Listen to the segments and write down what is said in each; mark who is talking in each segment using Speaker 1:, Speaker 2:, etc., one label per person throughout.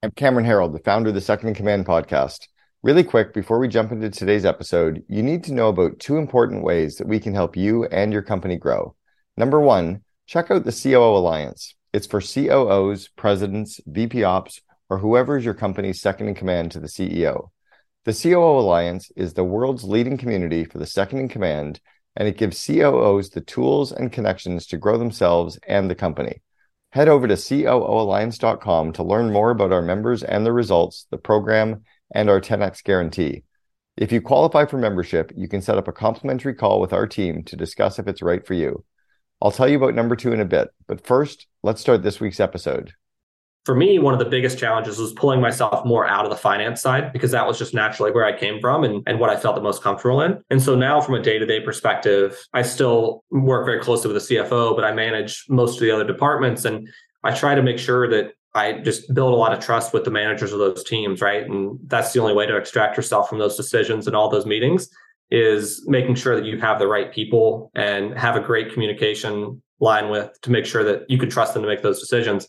Speaker 1: I'm Cameron Herold, the founder of the Second in Command podcast. Really quick, before we jump into today's episode, you need to know about two important ways that we can help you and your company grow. Number one, check out the COO Alliance. It's for COOs, presidents, VP ops, or whoever is your company's second in command to the CEO. The COO Alliance is the world's leading community for the second in command, and it gives COOs the tools and connections to grow themselves and the company. Head over to COOalliance.com to learn more about our members and the results, the program, and our 10x guarantee. If you qualify for membership, you can set up a complimentary call with our team to discuss if it's right for you. I'll tell you about number two in a bit, but first, let's start this week's episode
Speaker 2: for me, one of the biggest challenges was pulling myself more out of the finance side because that was just naturally where I came from and, and what I felt the most comfortable in. And so now, from a day to day perspective, I still work very closely with the CFO, but I manage most of the other departments. And I try to make sure that I just build a lot of trust with the managers of those teams, right? And that's the only way to extract yourself from those decisions and all those meetings is making sure that you have the right people and have a great communication line with to make sure that you can trust them to make those decisions.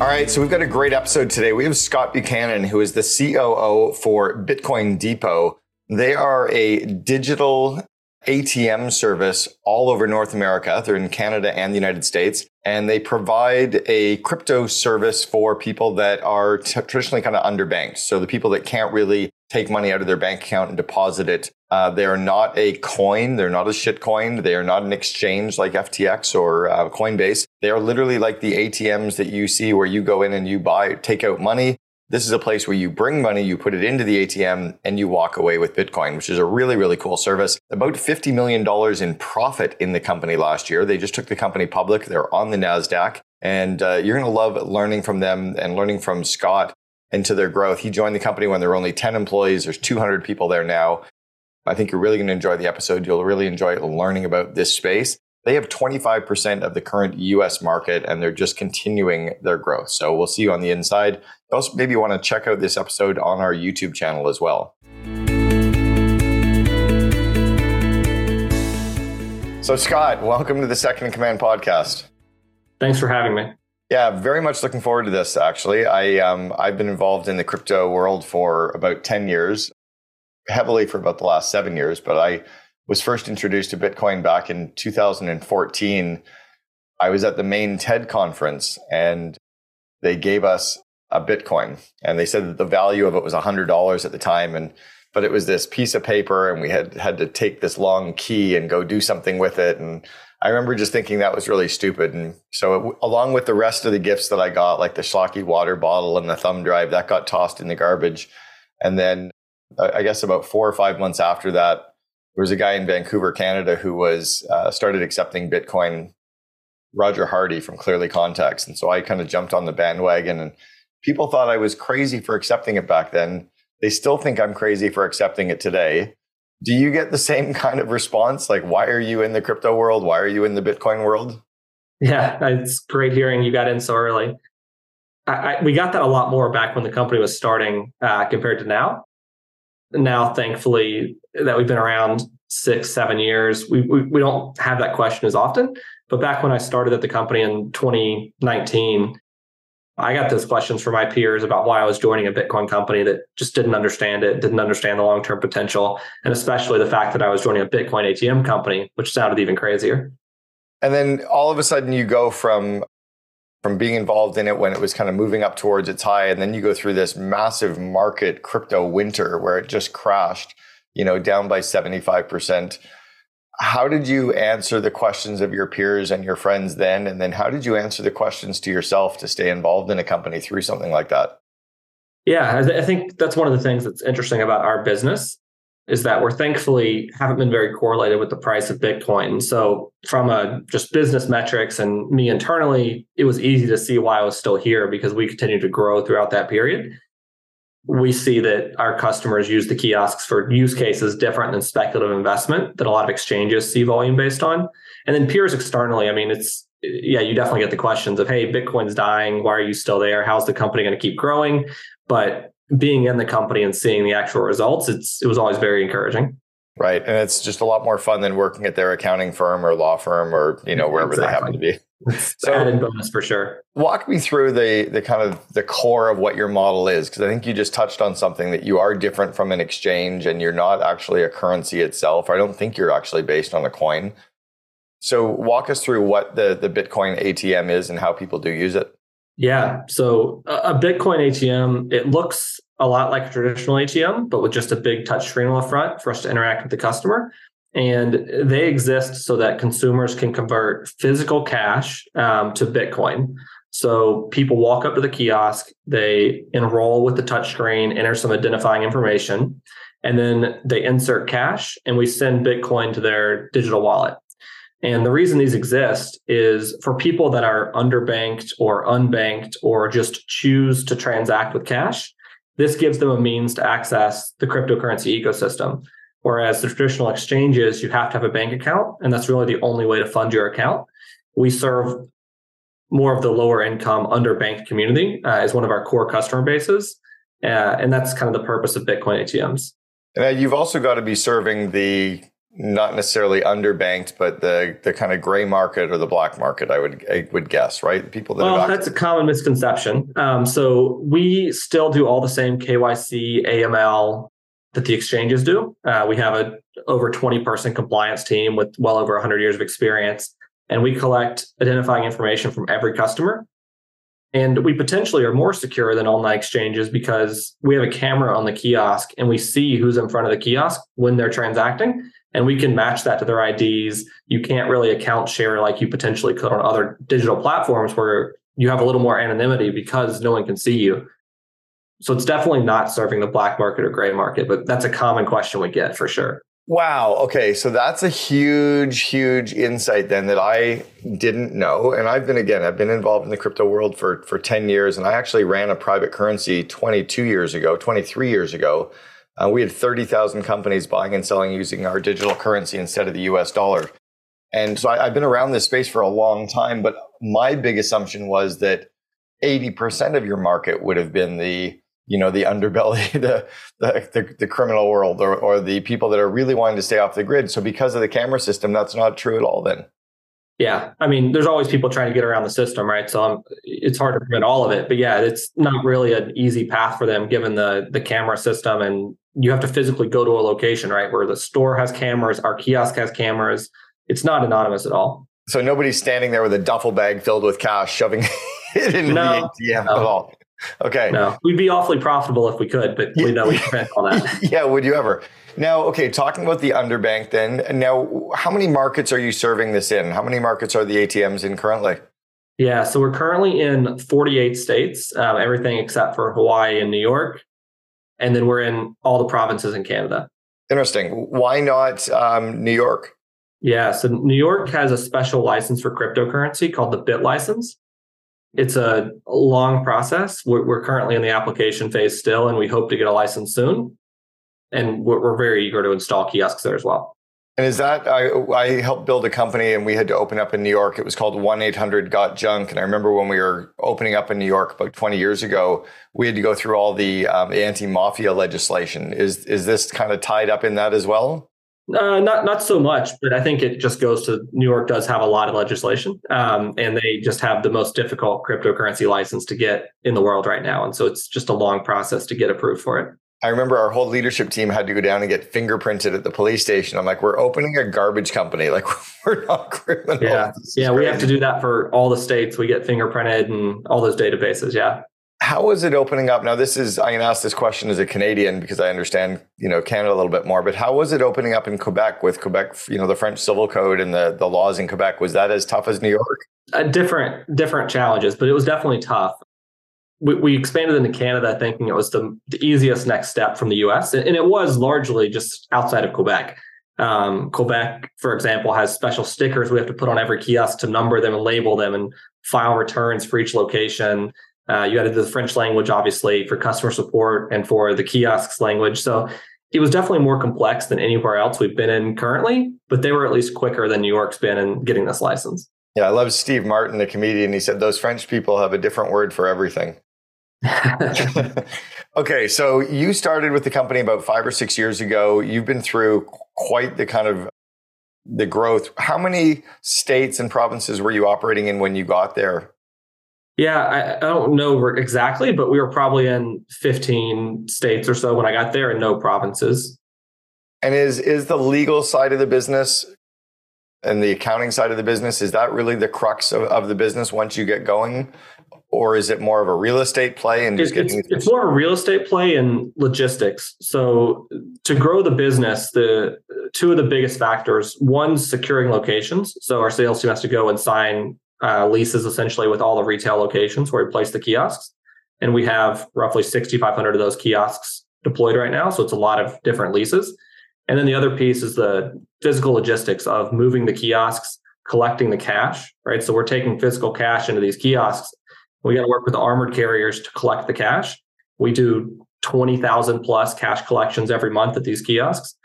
Speaker 1: All right, so we've got a great episode today. We have Scott Buchanan, who is the COO for Bitcoin Depot. They are a digital ATM service all over North America. They're in Canada and the United States. And they provide a crypto service for people that are t- traditionally kind of underbanked. So the people that can't really take money out of their bank account and deposit it. Uh, they are not a coin. They're not a shitcoin. They are not an exchange like FTX or uh, Coinbase. They are literally like the ATMs that you see where you go in and you buy, take out money. This is a place where you bring money, you put it into the ATM, and you walk away with Bitcoin, which is a really, really cool service. About $50 million in profit in the company last year. They just took the company public. They're on the NASDAQ. And uh, you're going to love learning from them and learning from Scott into their growth. He joined the company when there were only 10 employees. There's 200 people there now. I think you're really going to enjoy the episode. You'll really enjoy learning about this space. They have 25% of the current US market and they're just continuing their growth. So we'll see you on the inside. Also, maybe you want to check out this episode on our YouTube channel as well. So, Scott, welcome to the Second in Command podcast.
Speaker 2: Thanks for having me.
Speaker 1: Yeah, very much looking forward to this. Actually, I um, I've been involved in the crypto world for about ten years, heavily for about the last seven years. But I was first introduced to Bitcoin back in 2014. I was at the main TED conference, and they gave us a Bitcoin, and they said that the value of it was hundred dollars at the time, and but it was this piece of paper, and we had had to take this long key and go do something with it, and I remember just thinking that was really stupid. And so, it, along with the rest of the gifts that I got, like the Schlocky water bottle and the thumb drive, that got tossed in the garbage. And then, I guess about four or five months after that, there was a guy in Vancouver, Canada, who was uh, started accepting Bitcoin. Roger Hardy from Clearly Contacts, and so I kind of jumped on the bandwagon. And people thought I was crazy for accepting it back then. They still think I'm crazy for accepting it today do you get the same kind of response? Like, why are you in the crypto world? Why are you in the Bitcoin world?
Speaker 2: Yeah, it's great hearing you got in so early. I, I, we got that a lot more back when the company was starting uh, compared to now. Now, thankfully, that we've been around six, seven years, we, we, we don't have that question as often. But back when I started at the company in 2019, I got those questions from my peers about why I was joining a Bitcoin company that just didn't understand it, didn't understand the long term potential, and especially the fact that I was joining a Bitcoin ATM company, which sounded even crazier.
Speaker 1: And then all of a sudden, you go from from being involved in it when it was kind of moving up towards its high, and then you go through this massive market crypto winter where it just crashed, you know, down by seventy five percent how did you answer the questions of your peers and your friends then? And then how did you answer the questions to yourself to stay involved in a company through something like that?
Speaker 2: Yeah, I think that's one of the things that's interesting about our business is that we're thankfully haven't been very correlated with the price of Bitcoin. So from a just business metrics and me internally, it was easy to see why I was still here because we continued to grow throughout that period. we see that our customers use the kiosks for use cases different than speculative investment that a lot of exchanges see volume based on. And then peers externally, I mean, it's yeah, you definitely get the questions of, hey, Bitcoin's dying. Why are you still there? How's the company going to keep growing? But being in the company and seeing the actual results, it's it was always very encouraging.
Speaker 1: Right. And it's just a lot more fun than working at their accounting firm or law firm or, you know, wherever exactly. they happen to be.
Speaker 2: so added bonus for sure.
Speaker 1: Walk me through the the kind of the core of what your model is, because I think you just touched on something that you are different from an exchange and you're not actually a currency itself. I don't think you're actually based on a coin. So walk us through what the, the Bitcoin ATM is and how people do use it.
Speaker 2: Yeah. So a Bitcoin ATM, it looks a lot like a traditional ATM, but with just a big touch screen on the front for us to interact with the customer. And they exist so that consumers can convert physical cash um, to Bitcoin. So people walk up to the kiosk, they enroll with the touchscreen, enter some identifying information, and then they insert cash, and we send Bitcoin to their digital wallet. And the reason these exist is for people that are underbanked or unbanked or just choose to transact with cash, this gives them a means to access the cryptocurrency ecosystem. Whereas the traditional exchanges, you have to have a bank account, and that's really the only way to fund your account. We serve more of the lower income underbanked community uh, as one of our core customer bases. Uh, and that's kind of the purpose of Bitcoin ATMs.
Speaker 1: And you've also got to be serving the not necessarily underbanked, but the the kind of gray market or the black market, I would I would guess, right?
Speaker 2: People that well, that's a common misconception. Um, so we still do all the same KYC, AML that the exchanges do. Uh, we have a over twenty person compliance team with well over hundred years of experience, and we collect identifying information from every customer. And we potentially are more secure than online exchanges because we have a camera on the kiosk and we see who's in front of the kiosk when they're transacting and we can match that to their IDs. You can't really account share like you potentially could on other digital platforms where you have a little more anonymity because no one can see you. So it's definitely not serving the black market or gray market, but that's a common question we get for sure.
Speaker 1: Wow. Okay. So that's a huge, huge insight then that I didn't know. And I've been, again, I've been involved in the crypto world for, for 10 years. And I actually ran a private currency 22 years ago, 23 years ago. Uh, we had 30,000 companies buying and selling using our digital currency instead of the US dollar. And so I, I've been around this space for a long time, but my big assumption was that 80% of your market would have been the, you know, the underbelly, the, the, the, the criminal world or, or the people that are really wanting to stay off the grid. So because of the camera system, that's not true at all then.
Speaker 2: Yeah, I mean, there's always people trying to get around the system, right? So I'm, it's hard to prevent all of it, but yeah, it's not really an easy path for them given the the camera system and you have to physically go to a location, right? Where the store has cameras, our kiosk has cameras. It's not anonymous at all.
Speaker 1: So nobody's standing there with a duffel bag filled with cash, shoving it into no, the ATM no. at all. Okay.
Speaker 2: No, we'd be awfully profitable if we could, but we know we can't all that.
Speaker 1: yeah, would you ever? Now, okay, talking about the underbank then. Now, how many markets are you serving this in? How many markets are the ATMs in currently?
Speaker 2: Yeah, so we're currently in 48 states, um, everything except for Hawaii and New York and then we're in all the provinces in Canada.
Speaker 1: Interesting. Why not um, New York?
Speaker 2: Yeah, so New York has a special license for cryptocurrency called the Bit License. It's a long process. We're, we're, currently in the application phase still, and we hope to get a license soon. And we're, we're very eager to install kiosks there as well.
Speaker 1: And is that I, I helped build a company and we had to open up in New York. It was called 1 800 Got Junk. And I remember when we were opening up in New York about 20 years ago, we had to go through all the um, anti mafia legislation. Is, is this kind of tied up in that as well?
Speaker 2: Uh, not not so much, but I think it just goes to New York does have a lot of legislation, um, and they just have the most difficult cryptocurrency license to get in the world right now, and so it's just a long process to get approved for it.
Speaker 1: I remember our whole leadership team had to go down and get fingerprinted at the police station. I'm like, we're opening a garbage company. Like we're not criminals.
Speaker 2: Yeah. Yeah. We have to do that for all the states. We get fingerprinted and all those databases. Yeah.
Speaker 1: How is it opening up? Now, this is, I can ask this question as a Canadian because I understand, you know, Canada a little bit more, but how was it opening up in Quebec with Quebec, you know, the French civil code and the, the laws in Quebec? Was that as tough as New York?
Speaker 2: Uh, different, different challenges, but it was definitely tough we, we expanded into Canada thinking it was the, the easiest next step from the US. And it was largely just outside of Quebec. Um, Quebec, for example, has special stickers we have to put on every kiosk to number them and label them and file returns for each location. Uh, you added the French language, obviously, for customer support and for the kiosks language. So it was definitely more complex than anywhere else we've been in currently, but they were at least quicker than New York's been in getting this license.
Speaker 1: Yeah, I love Steve Martin, the comedian. He said those French people have a different word for everything. okay, so you started with the company about five or six years ago. You've been through quite the kind of the growth. How many states and provinces were you operating in when you got there?
Speaker 2: Yeah, I, I, don't know exactly, but we were probably in 15 states or so when I got there and no provinces.
Speaker 1: And is is the legal side of the business and the accounting side of the business, is that really the crux of, of the business once you get going? Or is it more of a real estate play and just
Speaker 2: getting it's, it's more of a real estate play and logistics. So to grow the business, the two of the biggest factors, one securing locations. So our sales team has to go and sign uh, leases essentially with all the retail locations where we place the kiosks. And we have roughly 6,500 of those kiosks deployed right now. So it's a lot of different leases. And then the other piece is the physical logistics of moving the kiosks, collecting the cash, right? So we're taking physical cash into these kiosks. We got to work with the armored carriers to collect the cash. We do 20,000 plus cash collections every month at these kiosks.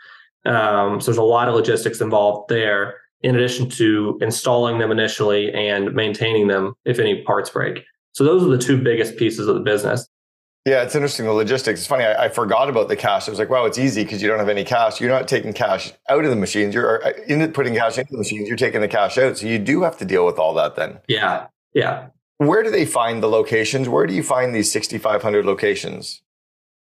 Speaker 2: Um, so there's a lot of logistics involved there in addition to installing them initially and maintaining them if any parts break. So those are the two biggest pieces of the business.
Speaker 1: Yeah, it's interesting. The logistics. It's funny. I, I forgot about the cash. I was like, wow, it's easy because you don't have any cash. You're not taking cash out of the machines. You're uh, in putting cash into the machines. You're taking the cash out. So you do have to deal with all that then.
Speaker 2: Yeah. Yeah.
Speaker 1: Where do they find the locations? Where do you find these 6,500 locations?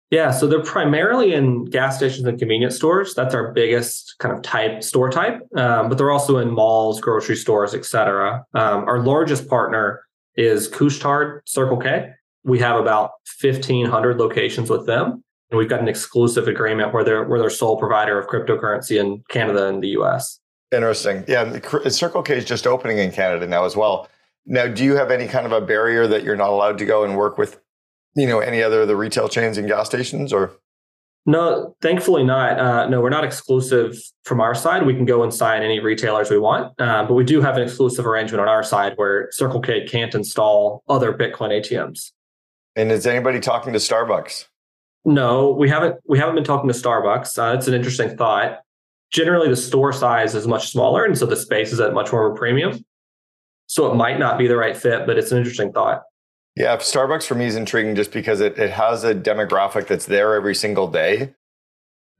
Speaker 2: Yeah, so they're primarily in gas stations and convenience stores. That's our biggest kind of type store type, um, but they're also in malls, grocery stores, et cetera. Um, our largest partner is Couche-Tard Circle K. We have about 1,500 locations with them, and we've got an exclusive agreement where they're, where they're sole provider of cryptocurrency in Canada and the US.
Speaker 1: Interesting. Yeah, Circle K is just opening in Canada now as well. Now, do you have any kind of a barrier that you're not allowed to go and work with you know any other of the retail chains and gas stations or?
Speaker 2: No thankfully not. Uh, no we're not exclusive from our side. We can go and sign any retailers we want uh, but we do have an exclusive arrangement on our side where circle k can't install other bitcoin atms
Speaker 1: and is anybody talking to starbucks?
Speaker 2: No we haven't we haven't been talking to starbucks. Uh, it's an interesting thought. Generally the store size is much smaller and so the space is at much more of a premium so it might not be the right fit but it's an interesting thought
Speaker 1: yeah, Starbucks for me is intriguing just because it, it has a demographic that's there every single day.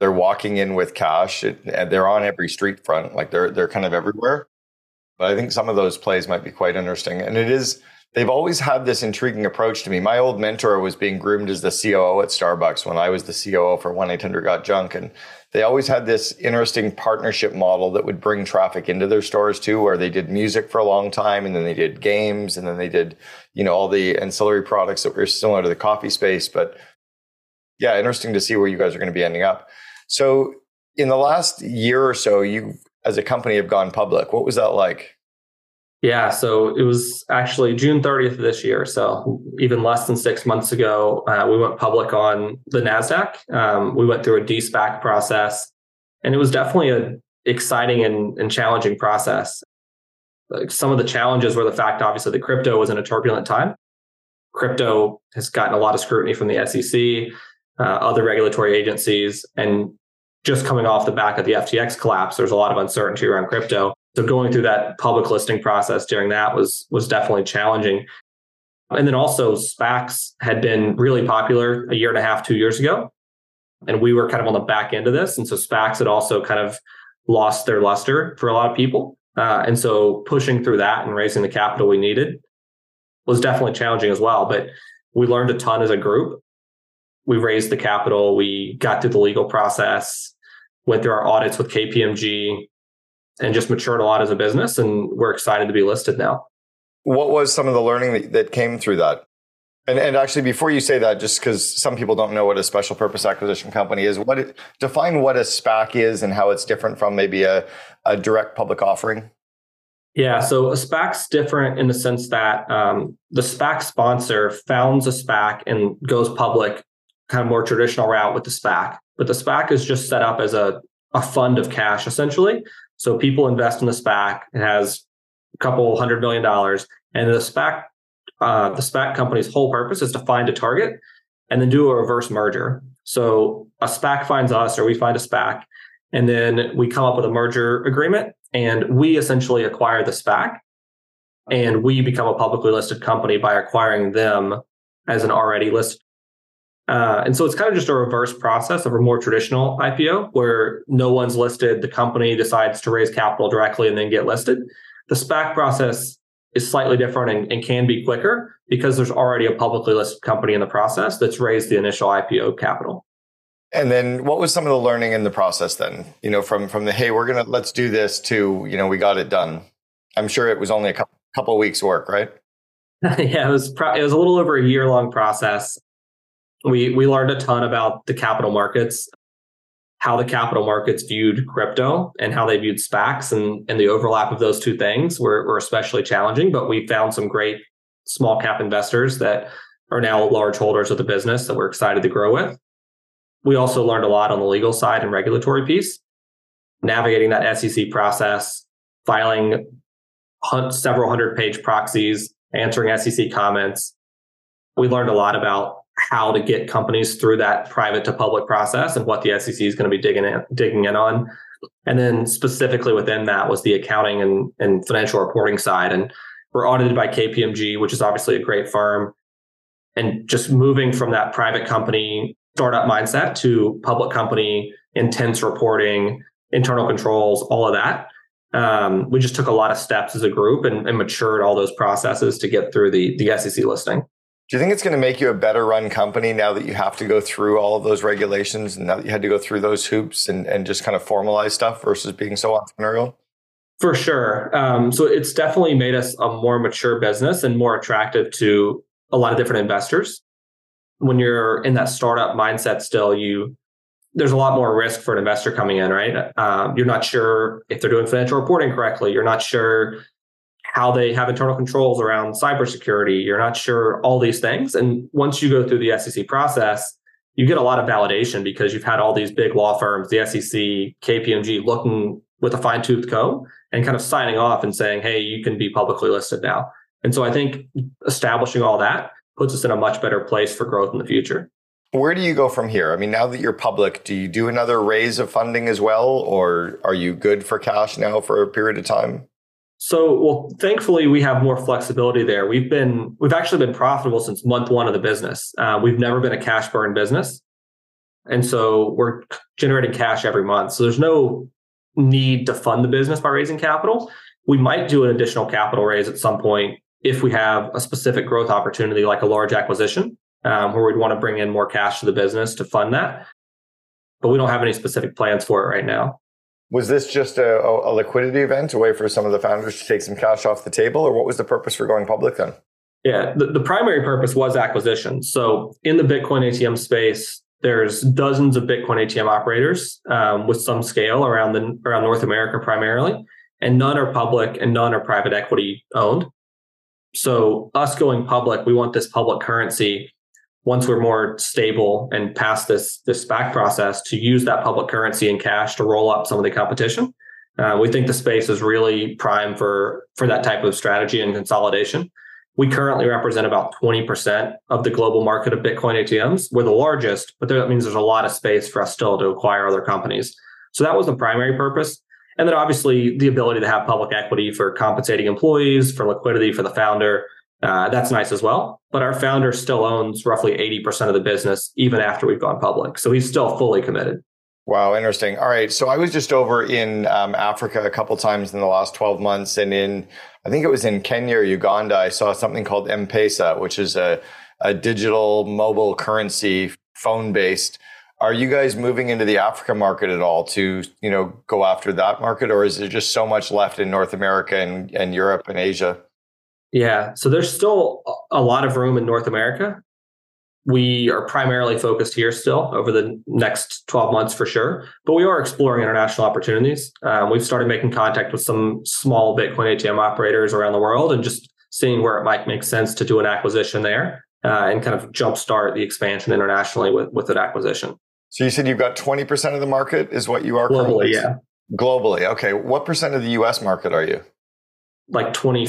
Speaker 1: They're walking in with cash it, and they're on every street front. Like they're they're kind of everywhere. But I think some of those plays might be quite interesting. And it is they've always had this intriguing approach to me. My old mentor was being groomed as the COO at Starbucks when I was the COO for 1 800 Got Junk. And they always had this interesting partnership model that would bring traffic into their stores too, where they did music for a long time and then they did games and then they did, you know, all the ancillary products that were similar to the coffee space. But yeah, interesting to see where you guys are going to be ending up. So in the last year or so, you as a company have gone public. What was that like?
Speaker 2: Yeah, so it was actually June 30th of this year. So even less than six months ago, uh, we went public on the NASDAQ. Um, we went through a de-SPAC process, and it was definitely an exciting and, and challenging process. Like some of the challenges were the fact, obviously, that crypto was in a turbulent time. Crypto has gotten a lot of scrutiny from the SEC, uh, other regulatory agencies, and just coming off the back of the FTX collapse, there's a lot of uncertainty around crypto. So going through that public listing process during that was was definitely challenging. And then also SPACs had been really popular a year and a half, two years ago. And we were kind of on the back end of this. And so SPACs had also kind of lost their luster for a lot of people. Uh, and so pushing through that and raising the capital we needed was definitely challenging as well. But we learned a ton as a group. We raised the capital, we got through the legal process, went through our audits with KPMG, and just matured a lot as a business. And we're excited to be listed now.
Speaker 1: What was some of the learning that, that came through that? And, and actually, before you say that, just because some people don't know what a special purpose acquisition company is, what it, define what a SPAC is and how it's different from maybe a, a direct public offering.
Speaker 2: Yeah, so a SPAC's different in the sense that um, the SPAC sponsor founds a SPAC and goes public, kind of more traditional route with the SPAC. But the SPAC is just set up as a, a fund of cash essentially so people invest in the SPAC. It has a couple hundred million dollars, and the SPAC uh, the SPAC company's whole purpose is to find a target and then do a reverse merger. So a SPAC finds us or we find a SPAC, and then we come up with a merger agreement and we essentially acquire the SPAC and we become a publicly listed company by acquiring them as an already listed. Uh, and so it's kind of just a reverse process of a more traditional IPO where no one's listed, the company decides to raise capital directly and then get listed. The SPAC process is slightly different and, and, can be quicker because there's already a publicly listed company in the process that's raised the initial IPO capital.
Speaker 1: And then what was some of the learning in the process then? You know, from from the hey, we're gonna let's do this to, you know, we got it done. I'm sure it was only a couple couple weeks work, right?
Speaker 2: yeah, it was pro- it was a little over a year long process. We we learned a ton about the capital markets, how the capital markets viewed crypto and how they viewed SPACs and, and the overlap of those two things were, were especially challenging. But we found some great small cap investors that are now large holders of the business that we're excited to grow with. We also learned a lot on the legal side and regulatory piece, navigating that SEC process, filing several hundred page proxies, answering SEC comments. We learned a lot about how to get companies through that private to public process and what the SEC is going to be digging in, digging in on. And then specifically within that was the accounting and, and financial reporting side. And we're audited by KPMG, which is obviously a great firm. And just moving from that private company startup mindset to public company, intense reporting, internal controls, all of that. Um, we just took a lot of steps as a group and, and matured all those processes to get through the, the SEC listing.
Speaker 1: Do you think it's going to make you a better run company now that you have to go through all of those regulations and now that you had to go through those hoops and, and just kind of formalize stuff versus being so entrepreneurial?
Speaker 2: For sure. Um, so it's definitely made us a more mature business and more attractive to a lot of different investors when you're in that startup mindset still, you there's a lot more risk for an investor coming in, right? Um, you're not sure if they're doing financial reporting correctly. You're not sure how they have internal controls around cybersecurity. You're not sure all these things. And once you go through the SEC process, you get a lot of validation because you've had all these big law firms, the SEC, KPMG, looking with a fine tooth comb and kind of signing off and saying, hey, you can be publicly listed now. And so I think establishing all that puts us in a much better place for growth in the future.
Speaker 1: Where do you go from here? I mean, now that you're public, do you do another raise of funding as well, or are you good for cash now for a period of time?
Speaker 2: So, well, thankfully, we have more flexibility there. We've been, we've actually been profitable since month one of the business. Uh, we've never been a cash burn business, and so we're generating cash every month. So there's no need to fund the business by raising capital. We might do an additional capital raise at some point if we have a specific growth opportunity like a large acquisition um, where we'd want to bring in more cash to the business to fund that. But we don't have any specific plans for it right now.
Speaker 1: Was this just a, a liquidity event, a way for some of the founders to take some cash off the table, or what was the purpose for going public then?
Speaker 2: Yeah, the, the primary purpose was acquisition. So in the Bitcoin ATM space, there's dozens of Bitcoin ATM operators um, with some scale around the around North America primarily, and none are public and none are private equity owned. So us going public, we want this public currency once we're more stable and past this this SPAC process to use that public currency and cash to roll up some of the competition. Uh, we think the space is really prime for for that type of strategy and consolidation. We currently represent about 20% of the global market of Bitcoin ATMs. We're the largest, but that means there's a lot of space for us still to acquire other companies. So that was the primary purpose. And then obviously the ability to have public equity for compensating employees, for liquidity for the founder. Uh, that's nice as well. But our founder still owns roughly 80% of the business, even after we've gone public. So he's still fully committed.
Speaker 1: Wow, interesting. All right. So I was just over in um, Africa a couple times in the last 12 months. And in, I think it was in Kenya or Uganda, I saw something called M Pesa, which is a, a digital mobile currency phone based are you guys moving into the Africa market at all to, you know, go after that market, or is there just so much left in North America and, and Europe and Asia?
Speaker 2: Yeah, so there's still a lot of room in North America. We are primarily focused here still over the next 12 months for sure, but we are exploring international opportunities. Um, we've started making contact with some small Bitcoin ATM operators around the world and just seeing where it might make sense to do an acquisition there uh, and kind of jumpstart the expansion internationally with, with that acquisition.
Speaker 1: So you said you've got 20% of the market is what you are
Speaker 2: globally, yeah.
Speaker 1: Globally. Okay. What percent of the US market are you?
Speaker 2: Like 20,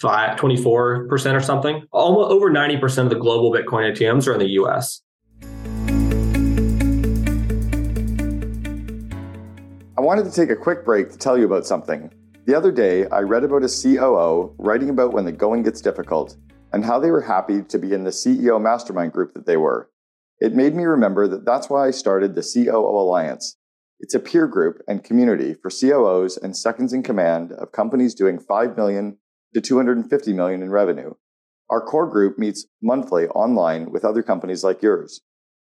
Speaker 2: five, 24% or something. Almost over 90% of the global Bitcoin ATMs are in the US.
Speaker 1: I wanted to take a quick break to tell you about something. The other day, I read about a COO writing about when the going gets difficult and how they were happy to be in the CEO mastermind group that they were. It made me remember that that's why I started the COO Alliance. It's a peer group and community for COOs and seconds in command of companies doing 5 million to 250 million in revenue. Our core group meets monthly online with other companies like yours.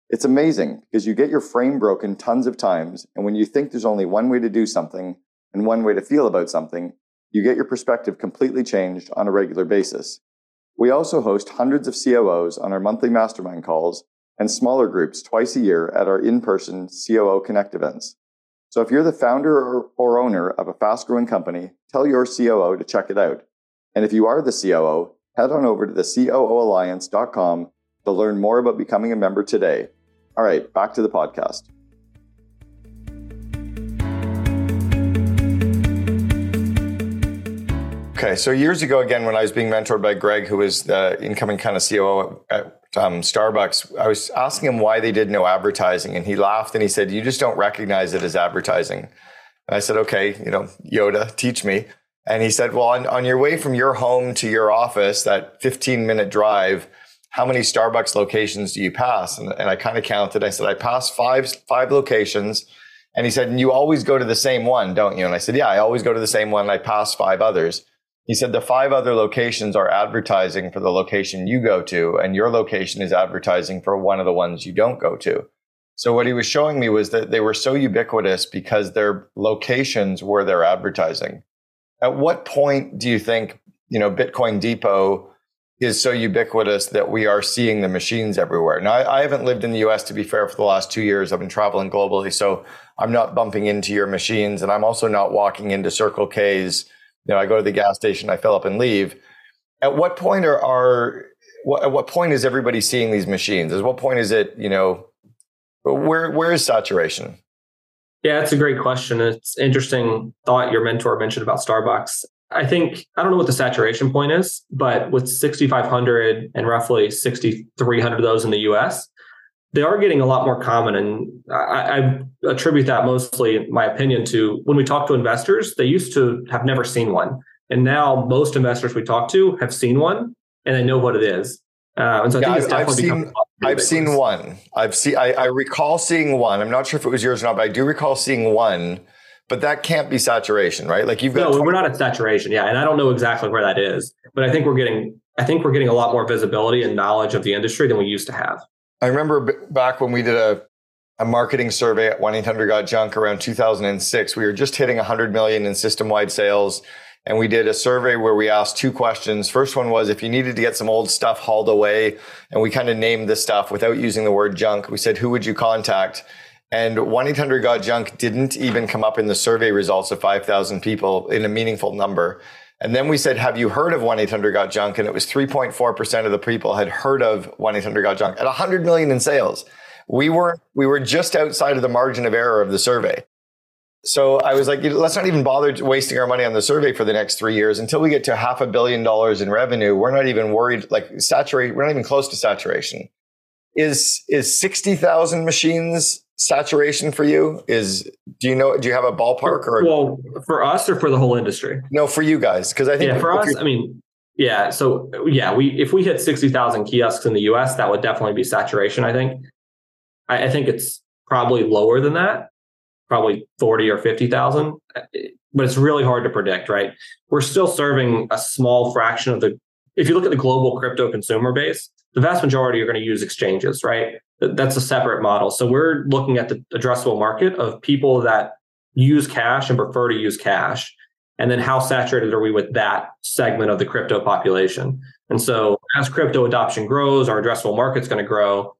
Speaker 1: It's amazing because you get your frame broken tons of times, and when you think there's only one way to do something and one way to feel about something, you get your perspective completely changed on a regular basis. We also host hundreds of COOs on our monthly mastermind calls and smaller groups twice a year at our in person COO Connect events. So if you're the founder or, owner of a fast growing company, tell your COO to check it out. And if you are the COO, head on over to the COOalliance.com to learn more about becoming a member today. All right, back to the podcast. Okay, so years ago, again, when I was being mentored by Greg, who was the incoming kind of COO at um, Starbucks, I was asking him why they did no advertising, and he laughed and he said, "You just don't recognize it as advertising." And I said, "Okay, you know, Yoda, teach me." And he said, "Well, on, on your way from your home to your office, that 15 minute drive, how many Starbucks locations do you pass?" And, and I kind of counted. I said, "I passed five five locations." And he said, "And you always go to the same one, don't you?" And I said, "Yeah, I always go to the same one. I pass five others." He said the five other locations are advertising for the location you go to, and your location is advertising for one of the ones you don't go to. So what he was showing me was that they were so ubiquitous because their locations were their advertising. At what point do you think, you know, Bitcoin Depot is so ubiquitous that we are seeing the machines everywhere? Now, I, I haven't lived in the US to be fair for the last two years. I've been traveling globally. So I'm not bumping into your machines and I'm also not walking into Circle K's you know, I go to the gas station, I fill up and leave. At what point are, are what, at what point is everybody seeing these machines? At what point is it, you know, where where is saturation?
Speaker 2: Yeah, that's a great question. It's interesting thought your mentor mentioned about Starbucks. I think I don't know what the saturation point is, but with 6,500 and roughly 6,300 of those in the U.S., they are getting a lot more common. And I, I, attribute that mostly, in my opinion, to when we talk to investors, they used to have never seen one. And now most investors we talk to have seen one and they know what it is. Uh, and so I yeah, think it's definitely
Speaker 1: I've seen, I've seen one. I've seen. I, I recall seeing one. I'm not sure if it was yours or not, but I do recall seeing one. But that can't be saturation, right? Like you've got.
Speaker 2: No, 20- we're not at saturation. Yeah, and I don't know exactly where that is, but I think we're getting. I think we're getting a lot more visibility and knowledge of the industry than we used to have.
Speaker 1: I remember back when we did a, a marketing survey at 1 800 Got Junk around 2006, we were just hitting 100 million in system wide sales. And we did a survey where we asked two questions. First one was if you needed to get some old stuff hauled away, and we kind of named the stuff without using the word junk. We said, who would you contact? And 1 800 Got Junk didn't even come up in the survey results of 5,000 people in a meaningful number. And then we said, have you heard of 1-800-GOT-JUNK? And it was 3.4% of the people had heard of 1-800-GOT-JUNK at 100 million in sales. We were, we were just outside of the margin of error of the survey. So I was like, let's not even bother wasting our money on the survey for the next three years until we get to half a billion dollars in revenue. We're not even worried, like saturate. We're not even close to saturation. Is, is 60,000 machines saturation for you is do you know do you have a ballpark or
Speaker 2: well for us or for the whole industry
Speaker 1: no for you guys because i think
Speaker 2: yeah for us i mean yeah so yeah we if we hit 60000 kiosks in the us that would definitely be saturation i think I, I think it's probably lower than that probably 40 or 50000 but it's really hard to predict right we're still serving a small fraction of the if you look at the global crypto consumer base the vast majority are going to use exchanges right that's a separate model. So we're looking at the addressable market of people that use cash and prefer to use cash. And then how saturated are we with that segment of the crypto population? And so as crypto adoption grows, our addressable market's going to grow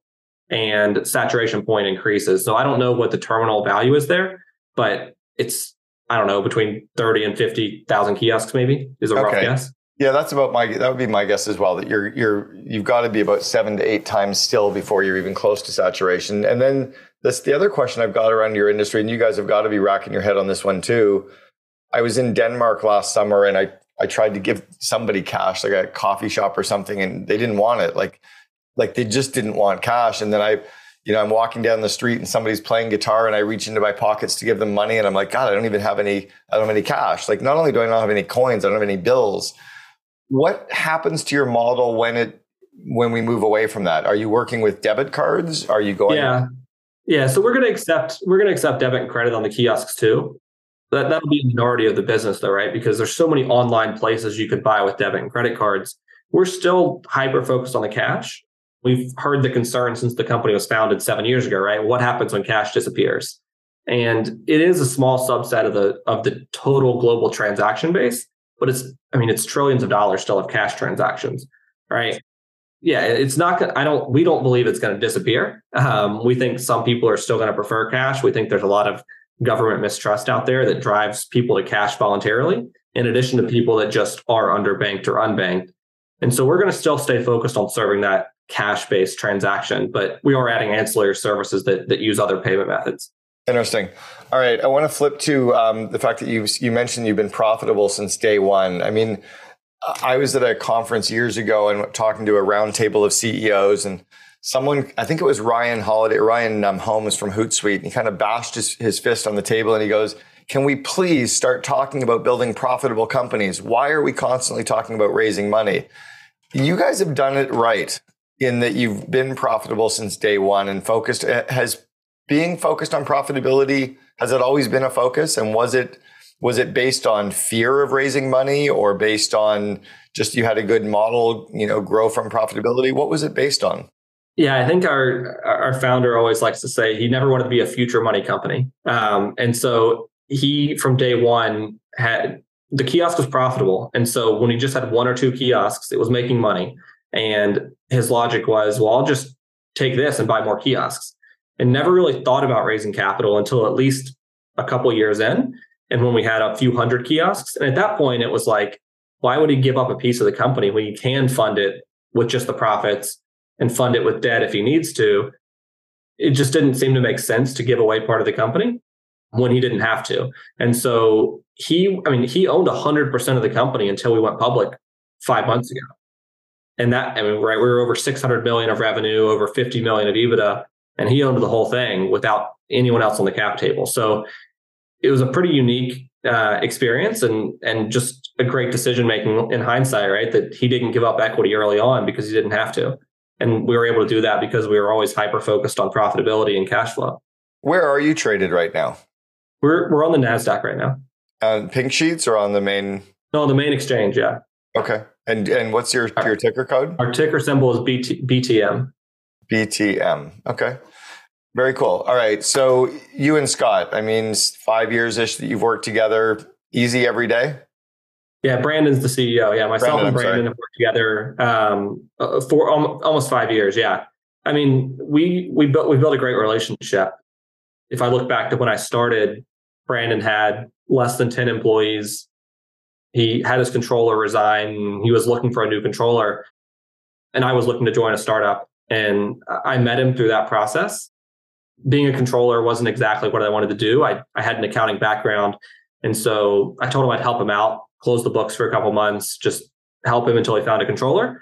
Speaker 2: and saturation point increases. So I don't know what the terminal value is there, but it's I don't know between 30 and 50,000 kiosks maybe is a okay. rough guess.
Speaker 1: Yeah, that's about my that would be my guess as well. That you're you're you've got to be about seven to eight times still before you're even close to saturation. And then this the other question I've got around your industry, and you guys have got to be racking your head on this one too. I was in Denmark last summer, and I I tried to give somebody cash, like a coffee shop or something, and they didn't want it. Like, like they just didn't want cash. And then I, you know, I'm walking down the street and somebody's playing guitar and I reach into my pockets to give them money and I'm like, God, I don't even have any, I don't have any cash. Like, not only do I not have any coins, I don't have any bills. What happens to your model when it, when we move away from that? Are you working with debit cards? Are you going?
Speaker 2: Yeah. Yeah. So we're to accept, we're to accept debit and credit on the kiosks too. That, that'll be a minority of the business though, right? Because there's so many online places you could buy with debit and credit cards. We're still hyper focused on the cash we've heard the concern since the company was founded seven years ago, right? What happens when cash disappears? And it is a small subset of the of the total global transaction base, but it's I mean it's trillions of dollars still of cash transactions, right? Yeah, it's not. I don't. We don't believe it's going to disappear. Um, we think some people are still going to prefer cash. We think there's a lot of government mistrust out there that drives people to cash voluntarily, in addition to people that just are underbanked or unbanked. And so we're going to still stay focused on serving that cash based transaction, but we are adding ancillary services that, that use other payment methods.
Speaker 1: Interesting. All right, I want to flip to um, the fact that you you mentioned you've been profitable since day one. I mean, I was at a conference years ago and talking to a roundtable of CEOs, and someone, I think it was Ryan Holiday, Ryan um, Holmes from Hootsuite, and he kind of bashed his, his fist on the table and he goes, "Can we please start talking about building profitable companies? Why are we constantly talking about raising money?" You guys have done it right in that you've been profitable since day one and focused. Uh, has being focused on profitability has it always been a focus? And was it was it based on fear of raising money or based on just you had a good model, you know, grow from profitability? What was it based on?
Speaker 2: Yeah, I think our our founder always likes to say he never wanted to be a future money company, um, and so he from day one had the kiosk was profitable, and so when he just had one or two kiosks, it was making money. And his logic was, well, I'll just take this and buy more kiosks. And never really thought about raising capital until at least a couple years in. And when we had a few hundred kiosks. And at that point, it was like, why would he give up a piece of the company when he can fund it with just the profits and fund it with debt if he needs to? It just didn't seem to make sense to give away part of the company when he didn't have to. And so he, I mean, he owned 100% of the company until we went public five months ago. And that, I mean, right, we were over 600 million of revenue, over 50 million of EBITDA, and he owned the whole thing without anyone else on the cap table. So it was a pretty unique uh, experience and and just a great decision making in hindsight, right? That he didn't give up equity early on because he didn't have to, and we were able to do that because we were always hyper focused on profitability and cash flow.
Speaker 1: Where are you traded right now?
Speaker 2: We're we're on the Nasdaq right now.
Speaker 1: On pink sheets or on the main?
Speaker 2: No, the main exchange. Yeah.
Speaker 1: Okay. And and what's your your ticker code?
Speaker 2: Our ticker symbol is BT, BTM.
Speaker 1: BTM. Okay. Very cool. All right. So you and Scott, I mean, five years ish that you've worked together, easy every day.
Speaker 2: Yeah, Brandon's the CEO. Yeah, myself Brandon, and Brandon have worked together um, uh, for almost five years. Yeah, I mean, we we built we built a great relationship. If I look back to when I started, Brandon had less than ten employees he had his controller resign. He was looking for a new controller, and I was looking to join a startup. And I met him through that process. Being a controller wasn't exactly what I wanted to do. I, I had an accounting background. And so I told him I'd help him out, close the books for a couple months, just help him until he found a controller.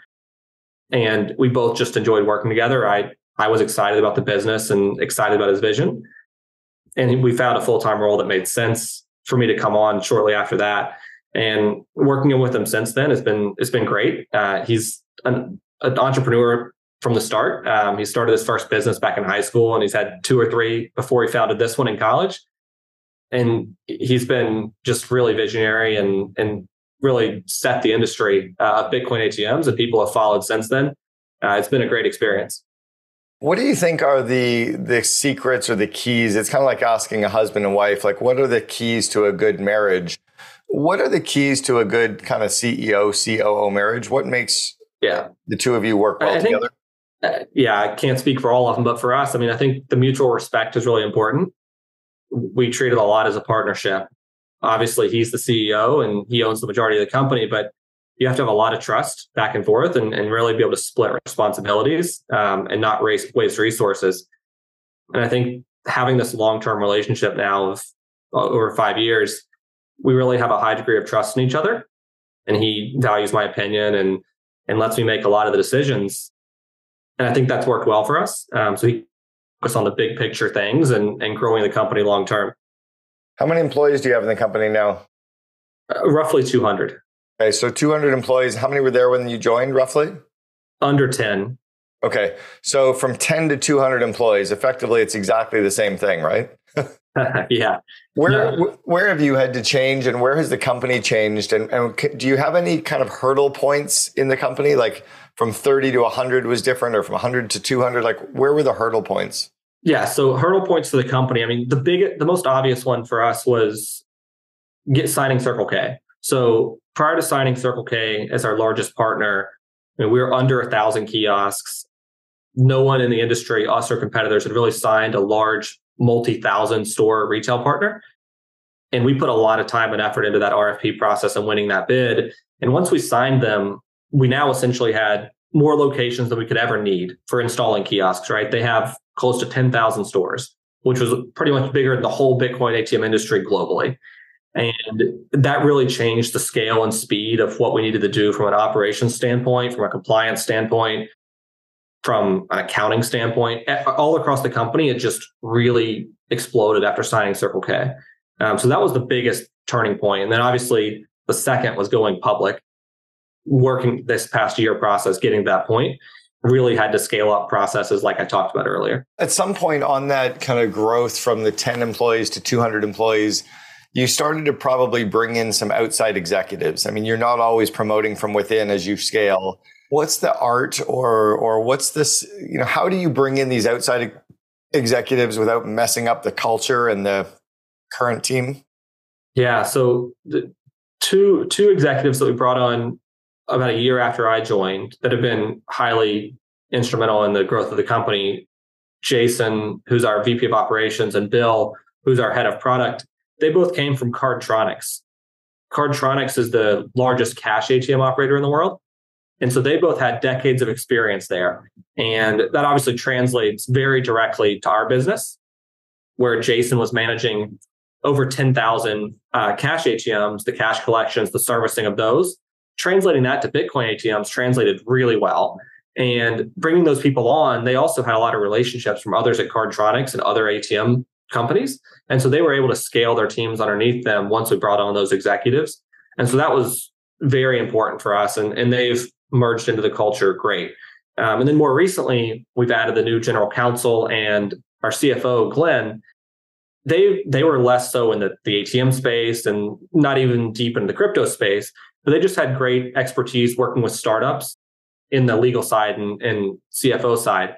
Speaker 2: And we both just enjoyed working together. I, I was excited about the business and excited about his vision. And we found a full time role that made sense for me to come on shortly after that and working with him since then has been it's been great. Uh, he's an, an, entrepreneur from the start. Um, he started his first business back in high school, and he's had two or three before he founded this one in college. And he's been just really visionary and and really set the industry uh, of Bitcoin ATMs, and people have followed since then. Uh, it's been a great experience.
Speaker 1: What do you think are the the secrets or the keys? It's kind of like asking a husband and wife, like, what are the keys to a good marriage? What are the keys to a good kind of CEO COO marriage? What makes
Speaker 2: yeah
Speaker 1: the two of you work well I together?
Speaker 2: uh, yeah, I can't speak for all of them, but for us, I mean, I think the mutual respect is really important. We treat it a lot as a partnership. Obviously, he's the CEO and he owns the majority of the company, but you have to have a lot of trust back and forth and, and really be able to split responsibilities um, and not waste, waste resources. And I think having this long term relationship now of uh, over five years we really have a high degree of trust in each other. and he values my opinion and and lets me make a lot of the decisions. And I think that's worked well for us. Um, so he focus on the big picture things and and growing the company long term.
Speaker 1: How many employees do you have in the company now?
Speaker 2: Uh, roughly 200.
Speaker 1: Okay, so 200 employees. How many were there when you joined, roughly?
Speaker 2: Under 10.
Speaker 1: Okay, so from 10 to 200 employees, effectively, it's exactly the same thing, right?
Speaker 2: yeah.
Speaker 1: Where where have you had to change, and where has the company changed? And, and do you have any kind of hurdle points in the company, like from 30 to 100 was different, or from 100 to 200? Like, where were the hurdle points?
Speaker 2: Yeah, so hurdle points for the company. I mean, the big, the most obvious one for us was get signing Circle K. So prior to signing Circle K as our largest partner, I mean, we were under a thousand kiosks. No one in the industry, us or competitors, had really signed a large multi-thousand store retail partner. And we put a lot of time and effort into that RFP process and winning that bid. And once we signed them, we now essentially had more locations than we could ever need for installing kiosks, right? They have close to 10,000 stores, which was pretty much bigger than the whole Bitcoin ATM industry globally. And that really changed the scale and speed of what we needed to do from an operations standpoint, from a compliance standpoint, from an accounting standpoint. All across the company, it just really exploded after signing Circle K. Um, so that was the biggest turning point. And then obviously the second was going public, working this past year process, getting to that point really had to scale up processes like I talked about earlier.
Speaker 1: At some point on that kind of growth from the 10 employees to 200 employees, you started to probably bring in some outside executives. I mean, you're not always promoting from within as you scale. What's the art or or what's this, you know, how do you bring in these outside executives without messing up the culture and the current team?
Speaker 2: Yeah, so the two two executives that we brought on about a year after I joined that have been highly instrumental in the growth of the company. Jason, who's our VP of operations, and Bill, who's our head of product they both came from Cardtronics. Cardtronics is the largest cash ATM operator in the world. And so they both had decades of experience there. And that obviously translates very directly to our business, where Jason was managing over 10,000 uh, cash ATMs, the cash collections, the servicing of those. Translating that to Bitcoin ATMs translated really well. And bringing those people on, they also had a lot of relationships from others at Cardtronics and other ATM companies. And so they were able to scale their teams underneath them once we brought on those executives. And so that was very important for us. And, and they've merged into the culture great. Um, and then more recently, we've added the new general counsel and our CFO, Glenn. They they were less so in the, the ATM space and not even deep in the crypto space, but they just had great expertise working with startups in the legal side and, and CFO side.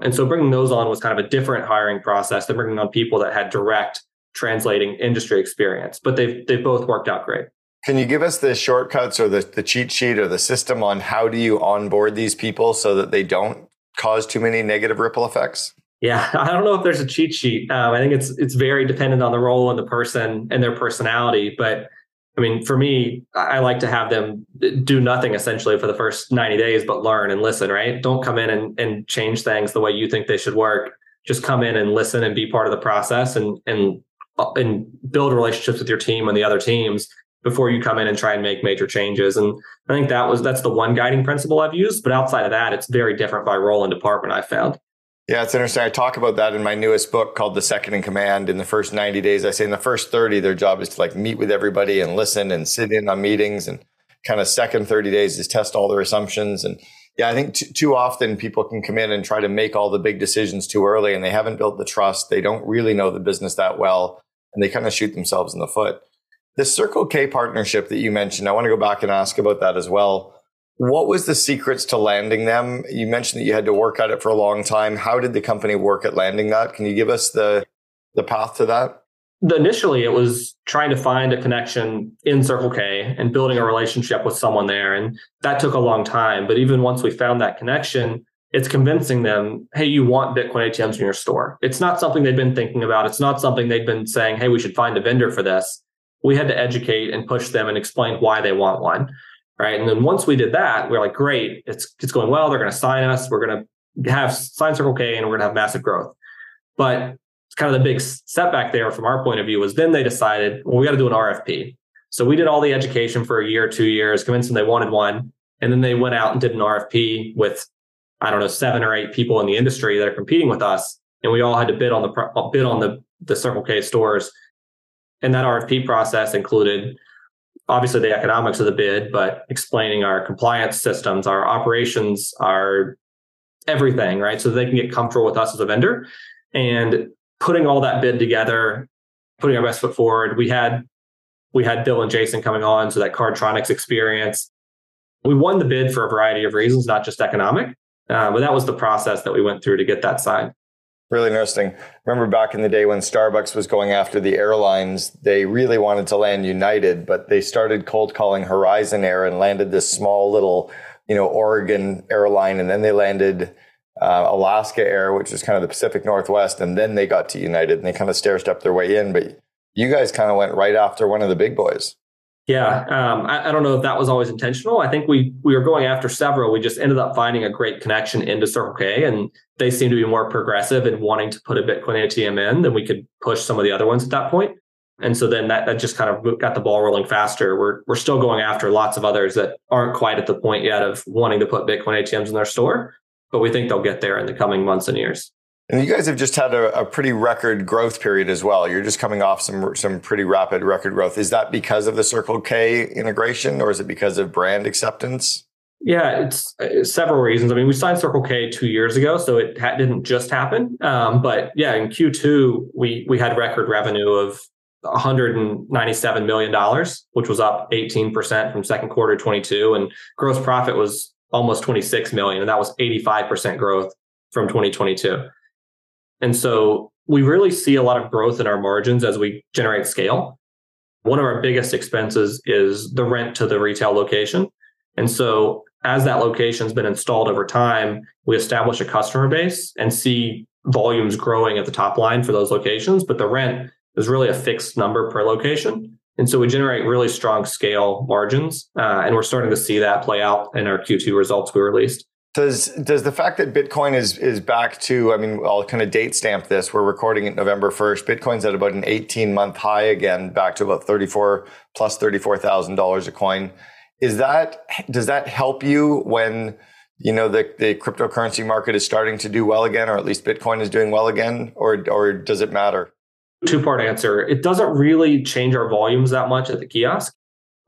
Speaker 2: And so bringing those on was kind of a different hiring process than bringing on people that had direct translating industry experience. But they've they've both worked out great.
Speaker 1: Can you give us the shortcuts or the, the cheat sheet or the system on how do you onboard these people so that they don't cause too many negative ripple effects?
Speaker 2: Yeah, I don't know if there's a cheat sheet. Um, I think it's it's very dependent on the role and the person and their personality. But I mean, for me, I like to have them do nothing essentially for the first 90 days, but learn and listen, right? Don't come in and, and change things the way you think they should work. Just come in and listen and be part of the process and, and, uh, and build relationships with your team and the other teams before you come in and try and make major changes. And I think that was, that's the one guiding principle I've used. But outside of that, it's very different by role and department I found.
Speaker 1: Yeah, it's interesting. I talk about that in my newest book called The Second in Command. In the first 90 days, I say in the first 30, their job is to like meet with everybody and listen and sit in on meetings. And kind of second 30 days is test all their assumptions. And yeah, I think t- too often people can come in and try to make all the big decisions too early and they haven't built the trust. They don't really know the business that well and they kind of shoot themselves in the foot. The Circle K partnership that you mentioned, I want to go back and ask about that as well. What was the secrets to landing them? You mentioned that you had to work at it for a long time. How did the company work at landing that? Can you give us the the path to that?
Speaker 2: Initially, it was trying to find a connection in Circle K and building a relationship with someone there. And that took a long time. But even once we found that connection, it's convincing them, hey, you want Bitcoin ATMs in your store. It's not something they've been thinking about. It's not something they've been saying, hey, we should find a vendor for this. We had to educate and push them and explain why they want one right? And then once we did that, we are like, great, it's it's going well. They're going to sign us. We're going to have sign Circle K, and we're going to have massive growth. But kind of the big setback there from our point of view was then they decided, well, we got to do an RFP. So we did all the education for a year, two years, convinced them they wanted one. And then they went out and did an RFP with, I don't know, seven or eight people in the industry that are competing with us. And we all had to bid on the bid on the, the Circle K stores. And that RFP process included obviously the economics of the bid, but explaining our compliance systems, our operations, our everything, right? So they can get comfortable with us as a vendor and putting all that bid together, putting our best foot forward. We had we had Bill and Jason coming on, so that Cardtronics experience. We won the bid for a variety of reasons, not just economic, uh, but that was the process that we went through to get that signed.
Speaker 1: Really interesting. Remember back in the day when Starbucks was going after the airlines, they really wanted to land United, but they started cold calling Horizon Air and landed this small little, you know, Oregon airline, and then they landed uh, Alaska Air, which is kind of the Pacific Northwest, and then they got to United, and they kind of stair stepped their way in. But you guys kind of went right after one of the big boys.
Speaker 2: Yeah, um, I, I, don't know if that was always intentional. I think we we were going after several. We just ended up finding a great connection into Circle K, and they seem to be more progressive in wanting to put a Bitcoin ATM in than we could push some of the other ones at that point. And so then that, that just kind of got the ball rolling faster. We're we're still going after lots of others that aren't quite at the point yet of wanting to put Bitcoin ATMs in their store, but we think they'll get there in the coming months and years.
Speaker 1: And you guys have just had a, a, pretty record growth period as well. You're just coming off some some pretty rapid record growth. Is that because of the Circle K integration, or is it because of brand acceptance?
Speaker 2: Yeah, it's, it's several reasons. I mean, we signed Circle K two years ago, so it ha- didn't just happen. Um, but yeah, in Q2 we we had record revenue of 197 million dollars, which was up 18 percent from second quarter 22, and gross profit was almost 26 million, and that was 85 percent growth from 2022. And so we really see a lot of growth in our margins as we generate scale. One of our biggest expenses is the rent to the retail location. And so as that location's been installed over time, we establish a customer base and see volumes growing at the top line for those locations, but the rent is really a fixed number per location. And so we generate really strong scale margins. Uh, and we're starting to see that play out in our Q2 results we released.
Speaker 1: Does does the fact that Bitcoin is is back to I mean I'll kind of date stamp this. We're recording it November 1st Bitcoin's at about an 18 month high again back to about 34 plus $34,000 a coin. Is that does that help you when you know the the cryptocurrency market is starting to do well again or at least Bitcoin is doing well again or or does it matter?
Speaker 2: Two part answer. It doesn't really change our volumes that much at the kiosk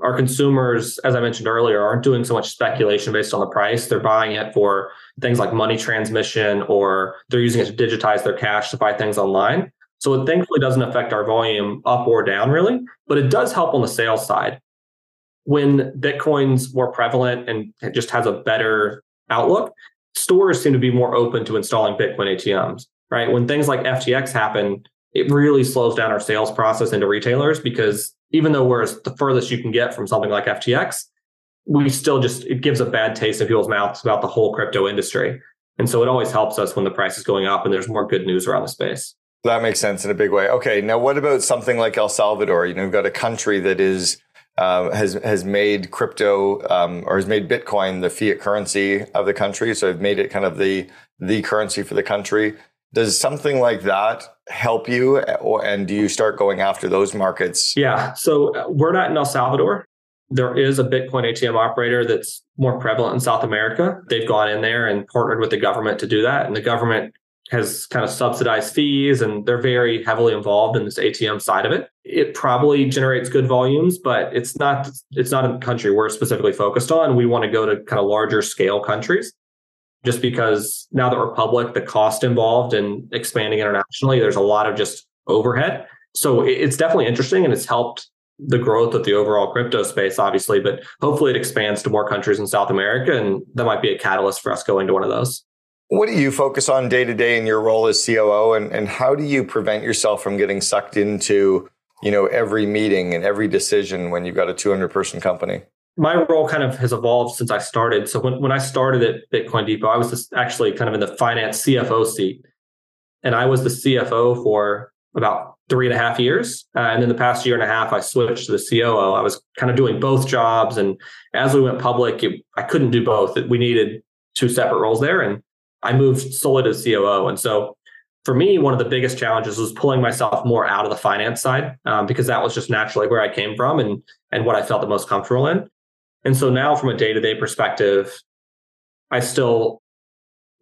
Speaker 2: our consumers, as I mentioned earlier, aren't doing so much speculation based on the price. They're buying it for things like money transmission or they're using it to digitize their cash to buy things online. So it thankfully doesn't affect our volume up or down really, but it does help on the sales side. When Bitcoin's more prevalent and it just has a better outlook, stores seem to be more open to installing Bitcoin ATMs, right? When things like FTX happen, it really slows down our sales process into retailers because even though we're the furthest you can get from something like FTX, we still just it gives a bad taste in people's mouths about the whole crypto industry. And so it always helps us when the price is going up and there's more good news around the space.
Speaker 1: That makes sense in a big way. Okay, now what about something like El Salvador? You know, we've got a country that is uh, has has made crypto um, or has made Bitcoin the fiat currency of the country. So they've made it kind of the the currency for the country. Does something like that help you, or, and do you start going after those markets?
Speaker 2: Yeah. So uh, we're not in El Salvador. There is a Bitcoin ATM operator that's more prevalent in South America. They've gone in there and partnered with the government to do that, and the government has kind of subsidized fees and they're very heavily involved in this ATM side of it. It probably generates good volumes, but it's not it's not a country we're specifically focused on. We want to go to kind of larger scale countries just because now that we're public, the cost involved in expanding internationally, there's a lot of just overhead. So it's definitely interesting and it's helped the growth of the overall crypto space, obviously, but hopefully it expands to more countries in South America. And that might be a catalyst for us going to one of those.
Speaker 1: What do you focus on day to day in your role as COO? And, and how do you prevent yourself from getting sucked into, you know, every meeting and every decision when you've got a 200 person company?
Speaker 2: My role kind of has evolved since I started. So when, when I started at Bitcoin Depot, I was just actually kind of in the finance CFO seat. And I was the CFO for about three and a half years. Uh, and then the past year and a half, I switched to the COO. I was kind of doing both jobs. And as we went public, it, I couldn't do both. We needed two separate roles there. And I moved solely to COO. And so for me, one of the biggest challenges was pulling myself more out of the finance side um, because that was just naturally where I came from and and what I felt the most comfortable in. And so now, from a day to day perspective, I still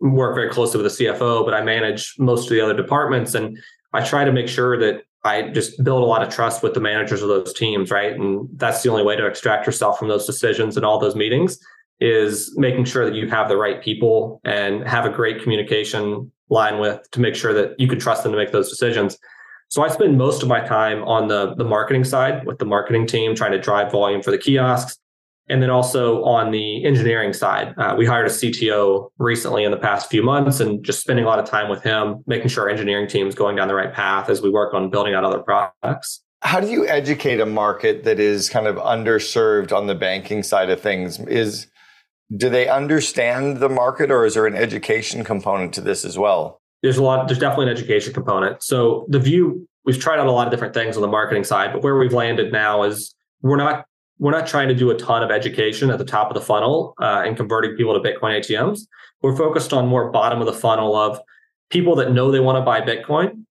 Speaker 2: work very closely with the CFO, but I manage most of the other departments, and I try to make sure that I just build a lot of trust with the managers of those teams, right? And that's the only way to extract yourself from those decisions and all those meetings is making sure that you have the right people and have a great communication line with to make sure that you can trust them to make those decisions. So I spend most of my time on the, the marketing side with the marketing team, trying to drive volume for the kiosks. And then also on the engineering side, uh, we hired a CTO recently in the past few months and just spending a lot of time with him, making sure our engineering team is going down the right path as we work on building out other products.
Speaker 1: How do you educate a market that is kind of underserved on the banking side of things? Is do they understand the market or is there an education component to this as well?
Speaker 2: There's a lot, there's definitely an education component. So the view, we've tried out a lot of different things on the marketing side, but where we've landed now is we're not we're not trying to do a ton of education at the top of the funnel uh, and converting people to Bitcoin ATMs. We're focused on more bottom of the funnel of people that know they want to buy Bitcoin,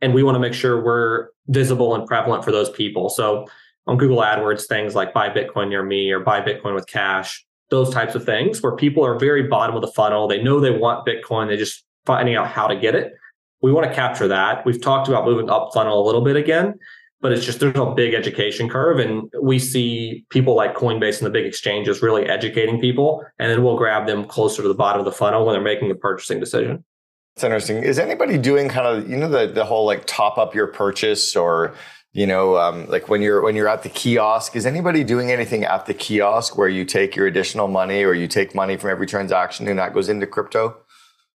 Speaker 2: and we want to make sure we're visible and prevalent for those people. So on Google AdWords, things like buy Bitcoin near me or buy Bitcoin with cash those types of things where people are very bottom of the funnel. They know they want Bitcoin. they're just finding out how to get it. We want to capture that. We've talked about moving up funnel a little bit again, but it's just there's a big education curve. And we see people like Coinbase and the big exchanges really educating people. And then we'll grab them closer to the bottom of the funnel when they're making a purchasing decision.
Speaker 1: It's interesting. Is anybody doing kind of, you know, the, the whole like top up your purchase or you know um, like when you're when you're at the kiosk is anybody doing anything at the kiosk where you take your additional money or you take money from every transaction and that goes into crypto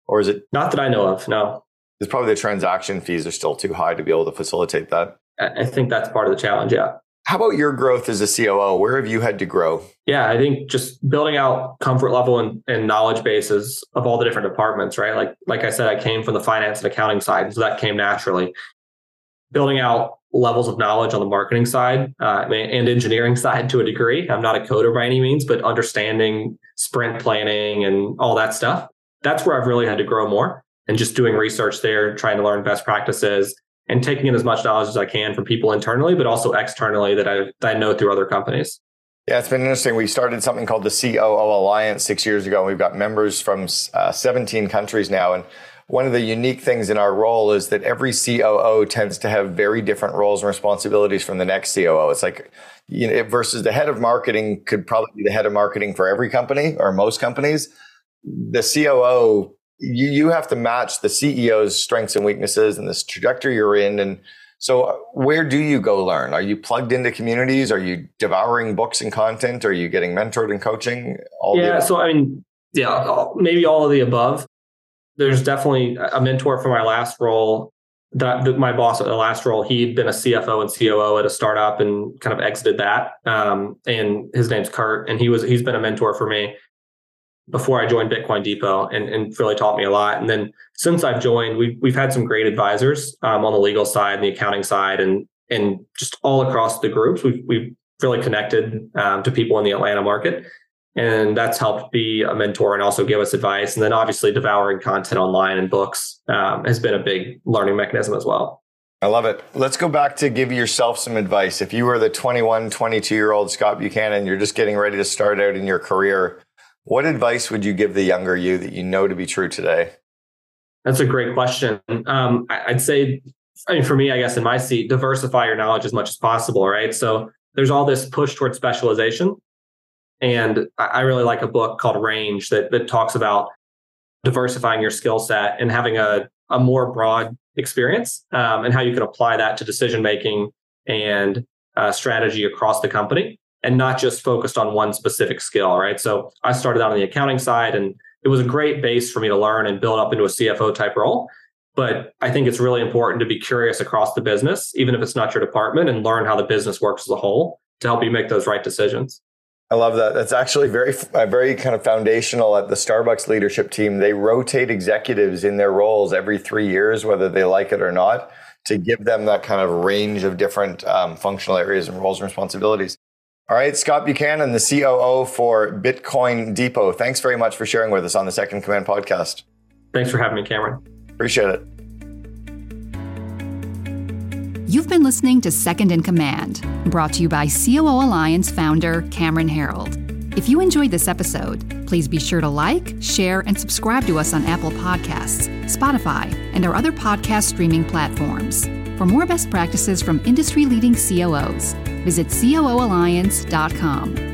Speaker 1: or is it
Speaker 2: not that i know of no
Speaker 1: it's probably the transaction fees are still too high to be able to facilitate that
Speaker 2: i think that's part of the challenge yeah
Speaker 1: how about your growth as a COO? Where have you had to grow?
Speaker 2: Yeah, I think just building out comfort level and, and, knowledge bases of all the different departments, right? Like like I said, I came from the finance and accounting side, so that came naturally. Building out levels of knowledge on the marketing side uh, and engineering side to a degree. I'm not a coder by any means, but understanding sprint planning and all that stuff. That's where I've really had to grow more and just doing research there, trying to learn best practices and taking in as much knowledge as I can from people internally, but also externally that I, that I know through other companies.
Speaker 1: Yeah, it's been interesting. We started something called the COO Alliance six years ago. and We've got members from uh, 17 countries now. And one of the unique things in our role is that every COO tends to have very different roles and responsibilities from the next COO. It's like, you know, versus the head of marketing could probably be the head of marketing for every company or most companies. The COO, you, you have to match the CEO's strengths and weaknesses and this trajectory you're in. And so where do you go learn? Are you plugged into communities? Are you devouring books and content? Are you getting mentored and coaching?
Speaker 2: All yeah. So, I mean, yeah, maybe all of the above there's definitely a mentor for my last role that, my boss at the last role he'd been a cfo and coo at a startup and kind of exited that um, and his name's kurt and he was he's been a mentor for me before i joined bitcoin depot and, and really taught me a lot and then since i've joined we've, we've had some great advisors um, on the legal side and the accounting side and and just all across the groups we've, we've really connected um, to people in the atlanta market and that's helped be a mentor and also give us advice. And then obviously devouring content online and books um, has been a big learning mechanism as well.
Speaker 1: I love it. Let's go back to give yourself some advice. If you were the 21, 22 year old Scott Buchanan, you're just getting ready to start out in your career, what advice would you give the younger you that you know to be true today?
Speaker 2: That's a great question. Um, I'd say, I mean, for me, I guess in my seat, diversify your knowledge as much as possible, right? So there's all this push towards specialization. And I really like a book called Range that, that talks about diversifying your skill set and having a, a more broad experience um, and how you can apply that to decision making and uh, strategy across the company and not just focused on one specific skill, right? So I started out on the accounting side and it was a great base for me to learn and build up into a CFO type role. But I think it's really important to be curious across the business, even if it's not your department, and learn how the business works as a whole to help you make those right decisions.
Speaker 1: I love that. That's actually very, uh, very kind of foundational at the Starbucks leadership team. They rotate executives in their roles every three years, whether they like it or not, to give them that kind of range of different um, functional areas and roles and responsibilities. All right, Scott Buchanan, the COO for Bitcoin Depot. Thanks very much for sharing with us on the Second Command podcast.
Speaker 2: Thanks for having me, Cameron.
Speaker 1: Appreciate it.
Speaker 3: You've been listening to Second in Command, brought to you by COO Alliance founder Cameron Herold. If you enjoyed this episode, please be sure to like, share, and subscribe to us on Apple Podcasts, Spotify, and our other podcast streaming platforms. For more best practices from industry leading COOs, visit COOalliance.com.